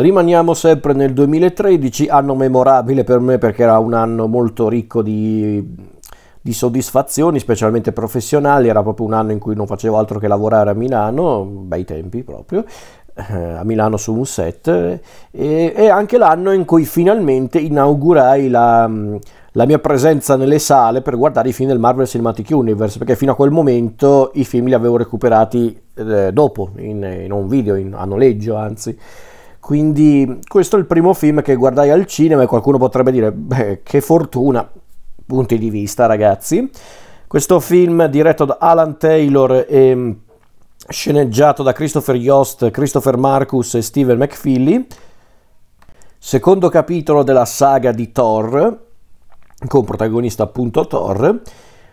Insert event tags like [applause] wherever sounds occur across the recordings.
Rimaniamo sempre nel 2013, anno memorabile per me perché era un anno molto ricco di, di soddisfazioni, specialmente professionali, era proprio un anno in cui non facevo altro che lavorare a Milano, bei tempi proprio, eh, a Milano su un set, e, e anche l'anno in cui finalmente inaugurai la la mia presenza nelle sale per guardare i film del Marvel Cinematic Universe, perché fino a quel momento i film li avevo recuperati eh, dopo, in, in, un video, in, a noleggio anzi. Quindi questo è il primo film che guardai al cinema e qualcuno potrebbe dire, beh, che fortuna, punti di vista ragazzi. Questo film diretto da Alan Taylor e mm, sceneggiato da Christopher Yost, Christopher Marcus e Steven McFeely. Secondo capitolo della saga di Thor, con protagonista appunto Thor,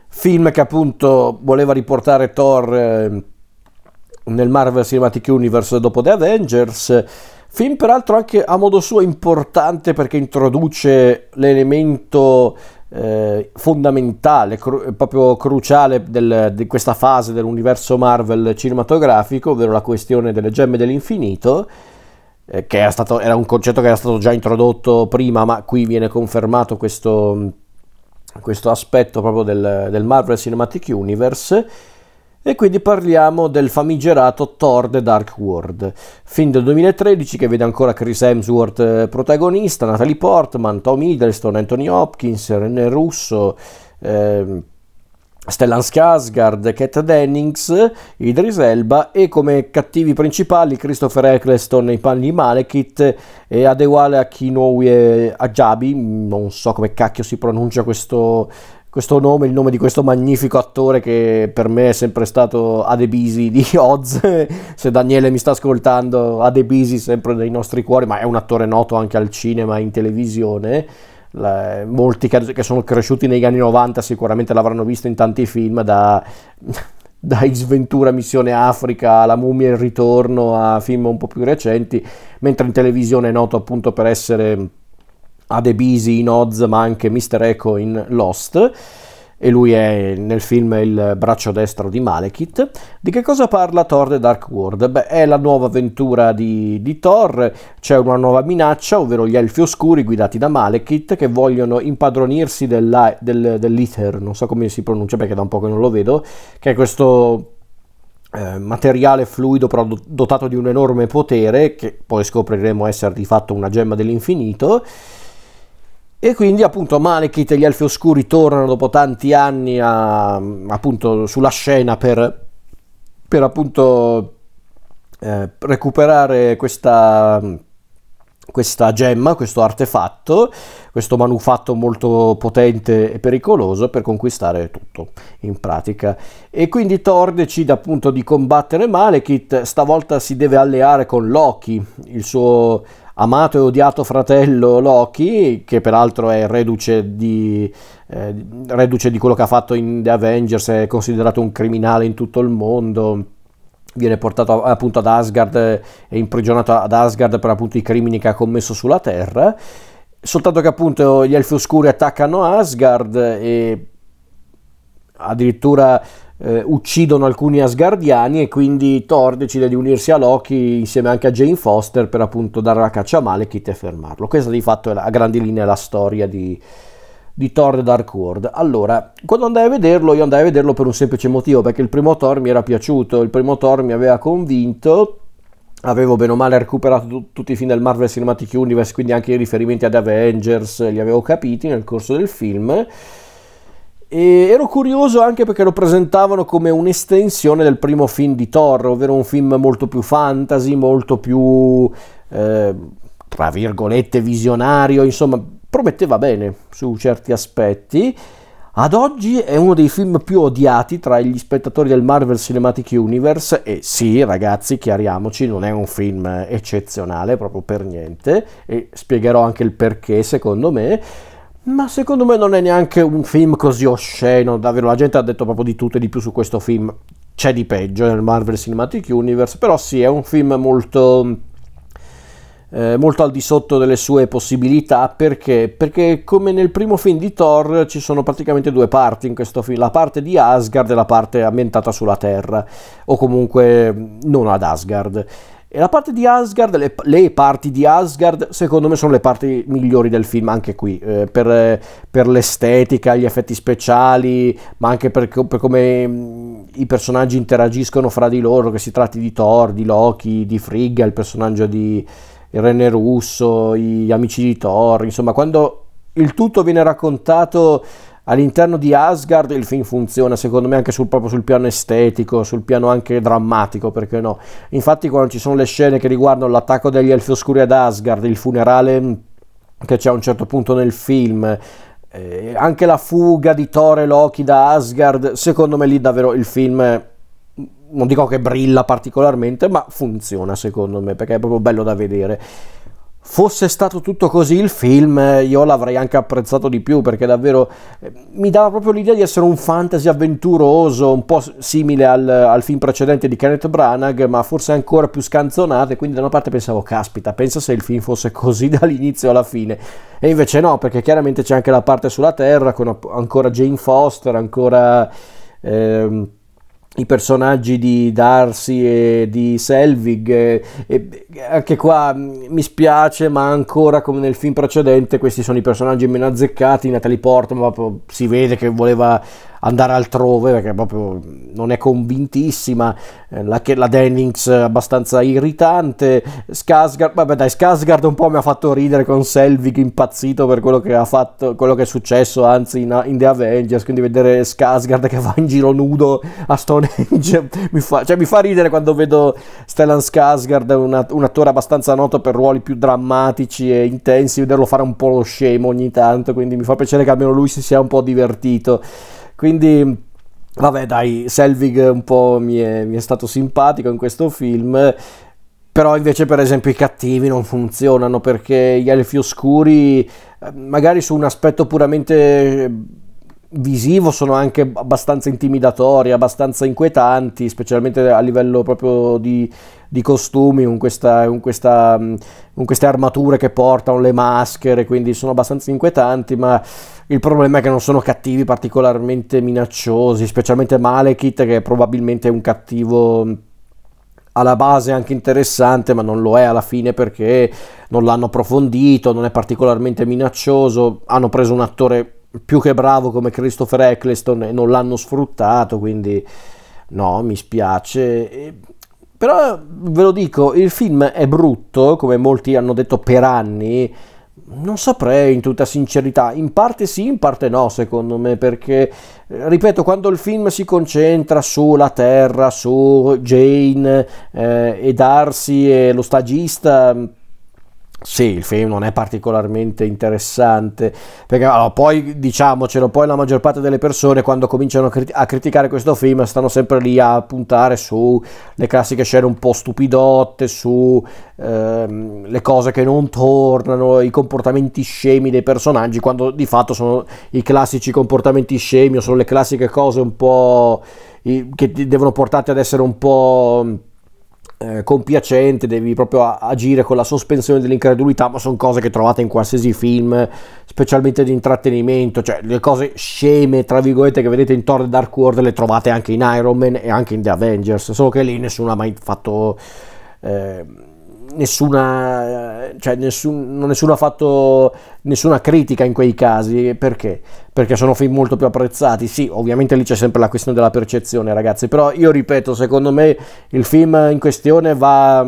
film che appunto voleva riportare Thor eh, nel Marvel Cinematic Universe dopo The Avengers, film peraltro anche a modo suo importante perché introduce l'elemento eh, fondamentale, cru- proprio cruciale del, di questa fase dell'universo Marvel cinematografico, ovvero la questione delle gemme dell'infinito eh, che era, stato, era, un concetto che era stato già introdotto prima, ma qui viene confermato questo, questo aspetto proprio del, del, Marvel Cinematic Universe. E quindi parliamo del famigerato Thor The Dark World, film del 2013 che vede ancora Chris Hemsworth eh, protagonista, Natalie Portman, Tom Hiddleston, Anthony Hopkins, René Russo, eh, Stellan Skarsgård, Kat Dennings, Idris Elba e come cattivi principali Christopher Eccleston nei panni Malekith e Adewale Akinoue Ajabi, non so come cacchio si pronuncia questo, questo nome, il nome di questo magnifico attore che per me è sempre stato Adebisi di [laughs] Oz, se Daniele mi sta ascoltando, Adebisi sempre nei nostri cuori, ma è un attore noto anche al cinema e in televisione. La, molti che, sono cresciuti negli anni 90 sicuramente l'avranno visto in tanti film, da, [laughs] da Sventura Missione Africa alla Mummia e il Ritorno a film un po' più recenti, mentre in televisione è noto appunto per essere Adebisi in Oz ma anche Mr. Echo in Lost e lui è nel film il braccio destro di Malekith. Di che cosa parla Thor The Dark World? Beh, è la nuova avventura di, di Thor, c'è una nuova minaccia, ovvero gli elfi oscuri guidati da Malekith che vogliono impadronirsi della, del, dell'Ether, non so come si pronuncia perché da un po' che non lo vedo, che è questo eh, materiale fluido però dotato di un enorme potere che poi scopriremo essere di fatto una gemma dell'infinito e quindi appunto Malekith e gli Elfi Oscuri tornano dopo tanti anni a, appunto sulla scena per, per appunto eh, recuperare questa, questa gemma, questo artefatto, questo manufatto molto potente e pericoloso per conquistare tutto in pratica. E quindi Thor decide appunto di combattere Malekith, stavolta si deve alleare con Loki, il suo amato e odiato fratello Loki, che peraltro è reduce di, eh, reduce di quello che ha fatto in The Avengers, è considerato un criminale in tutto il mondo viene portato appunto ad Asgard e imprigionato ad Asgard per appunto i crimini che ha commesso sulla Terra. Soltanto che appunto gli Elfi Oscuri attaccano Asgard e addirittura eh, uccidono alcuni Asgardiani e quindi Thor decide di unirsi a Loki insieme anche a Jane Foster per appunto dare la caccia a Malekith e fermarlo. Questa di fatto è la, a grandi linee la storia di, di Thor Dark World. Allora, quando andai a vederlo, io andai a vederlo per un semplice motivo, perché il primo Thor mi era piaciuto, il primo Thor mi aveva convinto, avevo bene o male recuperato t- tutti i film del Marvel Cinematic Universe, quindi anche i riferimenti ad Avengers li avevo capiti nel corso del film e ero curioso anche perché lo presentavano come un'estensione del primo film di Thor, ovvero un film molto più fantasy, molto più, eh, tra virgolette, visionario, insomma, prometteva bene su certi aspetti. Ad oggi è uno dei film più odiati tra gli spettatori del Marvel Cinematic Universe e sì, ragazzi, chiariamoci, non è un film eccezionale proprio per niente e spiegherò anche il perché secondo me ma secondo me non è neanche un film così osceno, davvero la gente ha detto proprio di tutto e di più su questo film. C'è di peggio nel Marvel Cinematic Universe, però sì, è un film molto, eh, molto al di sotto delle sue possibilità perché? Perché come nel primo film di Thor ci sono praticamente due parti in questo film, la parte di Asgard e la parte ambientata sulla Terra, o comunque non ad Asgard. E la parte di Asgard, le, le, parti di Asgard, secondo me sono le parti migliori del film, anche qui, eh, per, per, l'estetica, gli effetti speciali, ma anche per, per come mm, i personaggi interagiscono fra di loro, che si tratti di Thor, di Loki, di Frigga, il personaggio di René Russo, gli amici di Thor, insomma, quando il tutto viene raccontato all'interno di Asgard il film funziona secondo me anche sul, proprio sul piano estetico, sul piano anche drammatico, perché no? Infatti quando ci sono le scene che riguardano l'attacco degli Elfi Oscuri ad Asgard, il funerale che c'è a un certo punto nel film, eh, anche la fuga di Thor e Loki da Asgard, secondo me lì davvero il film non dico che brilla particolarmente, ma funziona secondo me perché è proprio bello da vedere. Fosse stato tutto così il film, io l'avrei anche apprezzato di più perché davvero eh, mi dava proprio l'idea di essere un fantasy avventuroso, un po' simile al, al film precedente di Kenneth Branagh, ma forse ancora più scanzonato. E quindi da una parte pensavo, caspita, pensa se il film fosse così [laughs] dall'inizio alla fine. E invece no, perché chiaramente c'è anche la parte sulla Terra con ancora Jane Foster, ancora. Ehm, i personaggi di Darcy e di Selvig e, e, anche qua mm, mi spiace ma ancora come nel film precedente questi sono i personaggi meno azzeccati Natalie Portman si vede che voleva andare altrove perché proprio non è convintissima, eh, la, la Dennings abbastanza irritante, Skarsgård, vabbè dai Skarsgård un po' mi ha fatto ridere con Selvig impazzito per quello che ha fatto, quello che è successo anzi in, in The Avengers, quindi vedere Skarsgård che va in giro nudo a Stonehenge [laughs] mi fa, cioè, mi fa ridere quando vedo Stellan Skarsgård, una, un attore abbastanza noto per ruoli più drammatici e intensi, vederlo fare un po' lo scemo ogni tanto, quindi mi fa piacere che almeno lui si sia un po' divertito. Quindi, vabbè, dai, Selvig un po' mi è, mi è stato simpatico in questo film però invece per esempio i cattivi non funzionano perché gli elfi oscuri eh, magari su un aspetto puramente visivo sono anche abbastanza intimidatori, abbastanza inquietanti, specialmente a livello proprio di, di costumi, con, questa, con, questa, con queste armature che portano, le maschere, quindi sono abbastanza inquietanti, ma il problema è che non sono cattivi particolarmente minacciosi, specialmente Malekith che probabilmente è un cattivo alla base anche interessante, ma non lo è alla fine perché non l'hanno approfondito, non è particolarmente minaccioso, hanno preso un attore più che bravo come Christopher Eccleston e non l'hanno sfruttato, quindi no, mi spiace. Però ve lo dico, il film è brutto, come molti hanno detto per anni, non saprei in tutta sincerità, in parte sì, in parte no secondo me, perché ripeto, quando il film si concentra sulla Terra, su Jane eh, e Darcy e lo stagista, sì, il film non è particolarmente interessante, perché allora, poi diciamocelo, poi la maggior parte delle persone quando cominciano a, crit- a criticare questo film stanno sempre lì a puntare su le classiche scene un po' stupidotte, su ehm, le cose che non tornano, i comportamenti scemi dei personaggi, quando di fatto sono i classici comportamenti scemi o sono le classiche cose un po' che devono portarti ad essere un po' eh, compiacente, devi proprio agire con la sospensione dell'incredulità, ma sono cose che trovate in qualsiasi film, specialmente di intrattenimento, cioè le cose sceme, tra virgolette, che vedete in Thor Dark World le trovate anche in Iron Man e anche in The Avengers, solo che lì nessuno ha mai fatto... Eh, nessuna, cioè nessun, nessuno ha fatto nessuna critica in quei casi. Perché? Perché sono film molto più apprezzati. Sì, ovviamente lì c'è sempre la questione della percezione, ragazzi. Però io ripeto, secondo me il film in questione va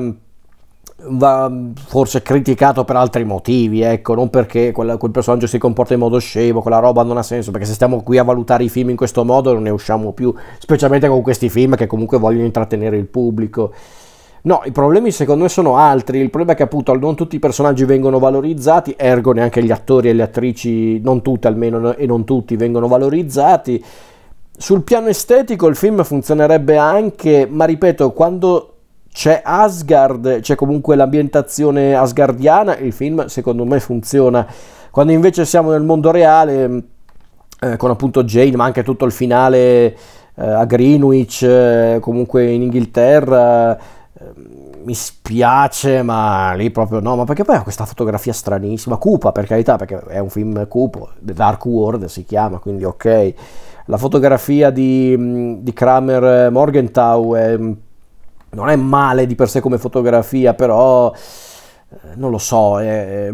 va forse criticato per altri motivi, ecco, non perché quel, quel, personaggio si comporta in modo scemo, quella roba non ha senso, perché se stiamo qui a valutare i film in questo modo non ne usciamo più, specialmente con questi film che comunque vogliono intrattenere il pubblico. No, i problemi secondo me sono altri. Il problema è che appunto non tutti i personaggi vengono valorizzati, ergo neanche gli attori e le attrici, non tutti almeno e non tutti vengono valorizzati. Sul piano estetico il film funzionerebbe anche, ma ripeto, quando c'è Asgard, c'è comunque l'ambientazione asgardiana, il film secondo me funziona. Quando invece siamo nel mondo reale, eh, con appunto Jane, ma anche tutto il finale eh, a Greenwich, eh, comunque in Inghilterra mi spiace, ma lì proprio no, ma perché poi ha questa fotografia stranissima, cupa per carità, perché è un film cupo, The Dark World si chiama, quindi ok. La fotografia di, di Kramer Morgenthau è, non è male di per sé come fotografia, però eh, non lo so, è,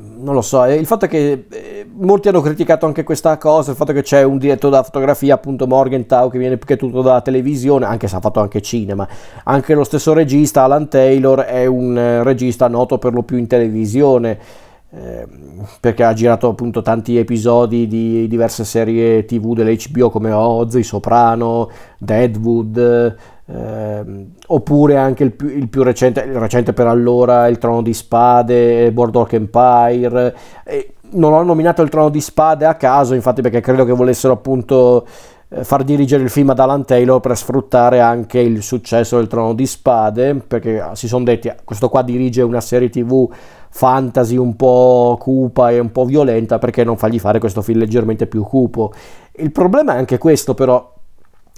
non lo so, il fatto è che eh, molti hanno criticato anche questa cosa, il fatto che c'è un direttore da fotografia, appunto Morgenthau, che viene più che tutto dalla televisione, anche se ha fatto anche cinema, anche lo stesso regista, Alan Taylor, è un eh, regista noto per lo più in televisione, eh, perché ha girato appunto tanti episodi di diverse serie tv dell'HBO come Oz, I Soprano, Deadwood, eh, oppure anche il più, il più, recente, il recente per allora, Il Trono di Spade, Boardwalk Empire. E non ho nominato Il Trono di Spade a caso, infatti perché credo che volessero appunto eh, far dirigere il film ad Alan Taylor per sfruttare anche il successo del Trono di Spade, perché si sono detti, questo qua dirige una serie tv fantasy un po' cupa e un po' violenta, perché non fargli fare questo film leggermente più cupo? Il problema è anche questo però,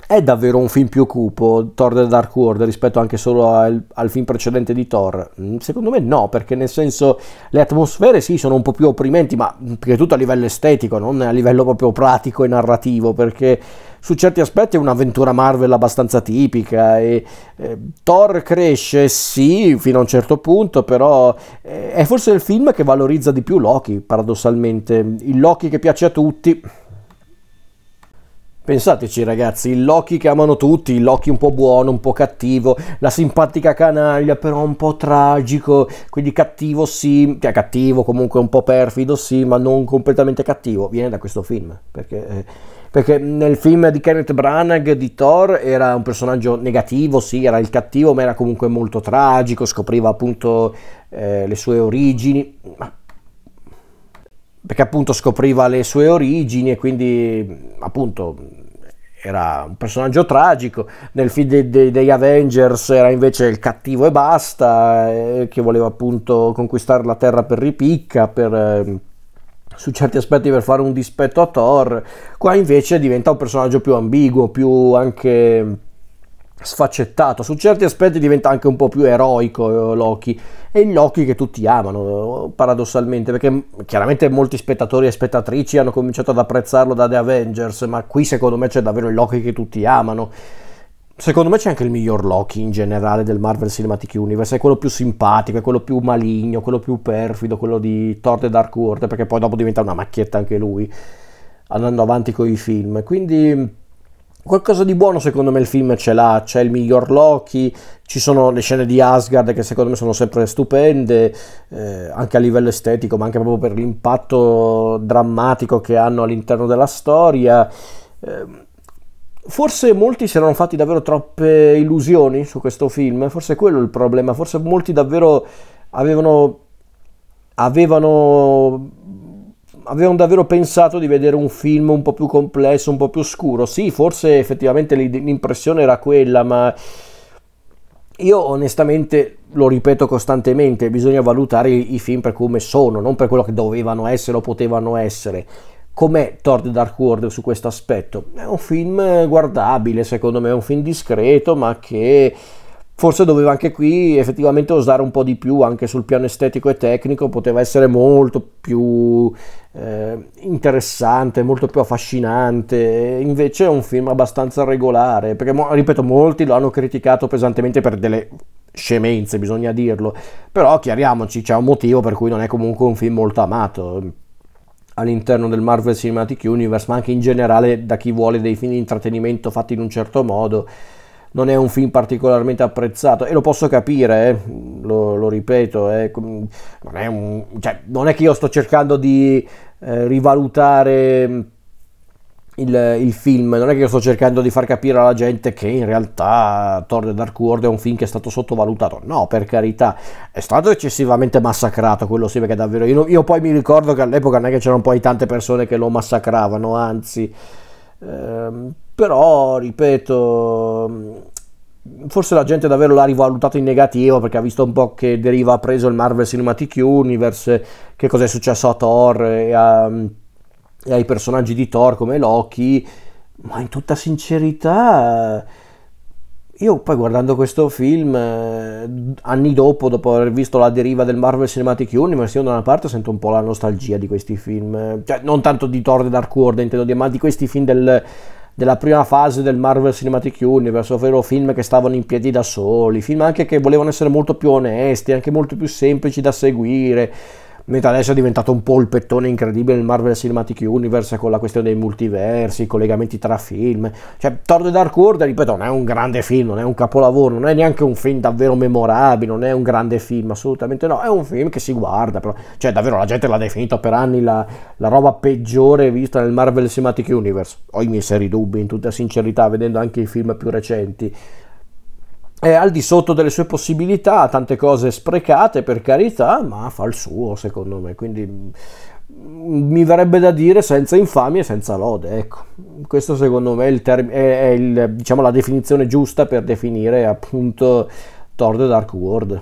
è davvero un film più cupo, Thor The Dark World, rispetto anche solo al, al, film precedente di Thor? Mm, secondo me no, perché nel senso le atmosfere sì sono un po' più opprimenti, ma che tutto a livello estetico, non a livello proprio pratico e narrativo, perché su certi aspetti è un'avventura Marvel abbastanza tipica e eh, Thor cresce sì fino a un certo punto però eh, è forse il film che valorizza di più Loki paradossalmente il Loki che piace a tutti Pensateci ragazzi, il Loki che amano tutti, il Loki un po' buono, un po' cattivo, la simpatica canaglia però un po' tragico, quindi cattivo sì, cioè cattivo comunque un po' perfido sì, ma non completamente cattivo, viene da questo film, perché, eh, perché nel film di Kenneth Branagh di Thor era un personaggio negativo, sì, era il cattivo, ma era comunque molto tragico, scopriva appunto eh, le sue origini, ma perché appunto scopriva le sue origini e quindi appunto era un personaggio tragico, nel film dei, dei, degli Avengers era invece il cattivo e basta, eh, che voleva appunto conquistare la terra per ripicca, per, eh, su certi aspetti per fare un dispetto a Thor, qua invece diventa un personaggio più ambiguo, più anche sfaccettato, su certi aspetti diventa anche un po' più eroico eh, Loki. E il Loki che tutti amano paradossalmente perché chiaramente molti spettatori e spettatrici hanno cominciato ad apprezzarlo da The Avengers ma qui secondo me c'è davvero il Loki che tutti amano. Secondo me c'è anche il miglior Loki in generale del Marvel Cinematic Universe è quello più simpatico, è quello più maligno quello più perfido, quello di Thor The Dark World perché poi dopo diventa una macchietta anche lui andando avanti con i film. Quindi qualcosa di buono secondo me il film ce l'ha, c'è il miglior Loki, ci sono le scene di Asgard che secondo me sono sempre stupende, eh, anche a livello estetico, ma anche proprio per l'impatto drammatico che hanno all'interno della storia. Eh, forse molti si erano fatti davvero troppe illusioni su questo film, forse quello è il problema, forse molti davvero avevano, avevano avevano davvero pensato di vedere un film un po' più complesso, un po' più scuro. Sì, forse effettivamente l'impressione era quella, ma io onestamente lo ripeto costantemente, bisogna valutare i film per come sono, non per quello che dovevano essere o potevano essere. Com'è Thor The Dark World su questo aspetto? È un film guardabile, secondo me, è un film discreto, ma che forse doveva anche qui effettivamente osare un po' di più anche sul piano estetico e tecnico, poteva essere molto più eh, interessante, molto più affascinante, invece è un film abbastanza regolare, perché ripeto, molti lo hanno criticato pesantemente per delle scemenze, bisogna dirlo, però chiariamoci, c'è un motivo per cui non è comunque un film molto amato all'interno del Marvel Cinematic Universe, ma anche in generale da chi vuole dei film di intrattenimento fatti in un certo modo non è un film particolarmente apprezzato e lo posso capire, eh, lo, lo, ripeto, eh, non, è un, cioè, non, è che io sto cercando di eh, rivalutare il, il, film, non è che io sto cercando di far capire alla gente che in realtà Thor The Dark World è un film che è stato sottovalutato, no per carità, è stato eccessivamente massacrato, quello sì perché davvero, io, io poi mi ricordo che all'epoca non è che c'erano poi tante persone che lo massacravano, anzi... Ehm, però ripeto forse la gente davvero l'ha rivalutato in negativo perché ha visto un po' che deriva ha preso il Marvel Cinematic Universe che cosa è successo a Thor e, a, e ai personaggi di Thor come Loki ma in tutta sincerità io poi guardando questo film anni dopo dopo aver visto la deriva del Marvel Cinematic Universe io da una parte sento un po' la nostalgia di questi film cioè non tanto di Thor The Dark World intendo dire ma di questi film del della prima fase del Marvel Cinematic Universe, ovvero film che stavano in piedi da soli, film anche che volevano essere molto più onesti, anche molto più semplici da seguire mentre adesso è diventato un po' il pettone incredibile il Marvel Cinematic Universe con la questione dei multiversi, i collegamenti tra film. Cioè, Thor The Dark World, ripeto, non è un grande film, non è un capolavoro, non è neanche un film davvero memorabile, non è un grande film, assolutamente no, è un film che si guarda, però, cioè davvero la gente l'ha definito per anni la, la roba peggiore vista nel Marvel Cinematic Universe. Ho i miei seri dubbi, in tutta sincerità, vedendo anche i film più recenti è al di sotto delle sue possibilità, tante cose sprecate per carità, ma fa il suo secondo me, quindi mm, mi verrebbe da dire senza infamia e senza lode, ecco, questo secondo me è, il term- è, è il, diciamo, la definizione giusta per definire appunto Thor The Dark World.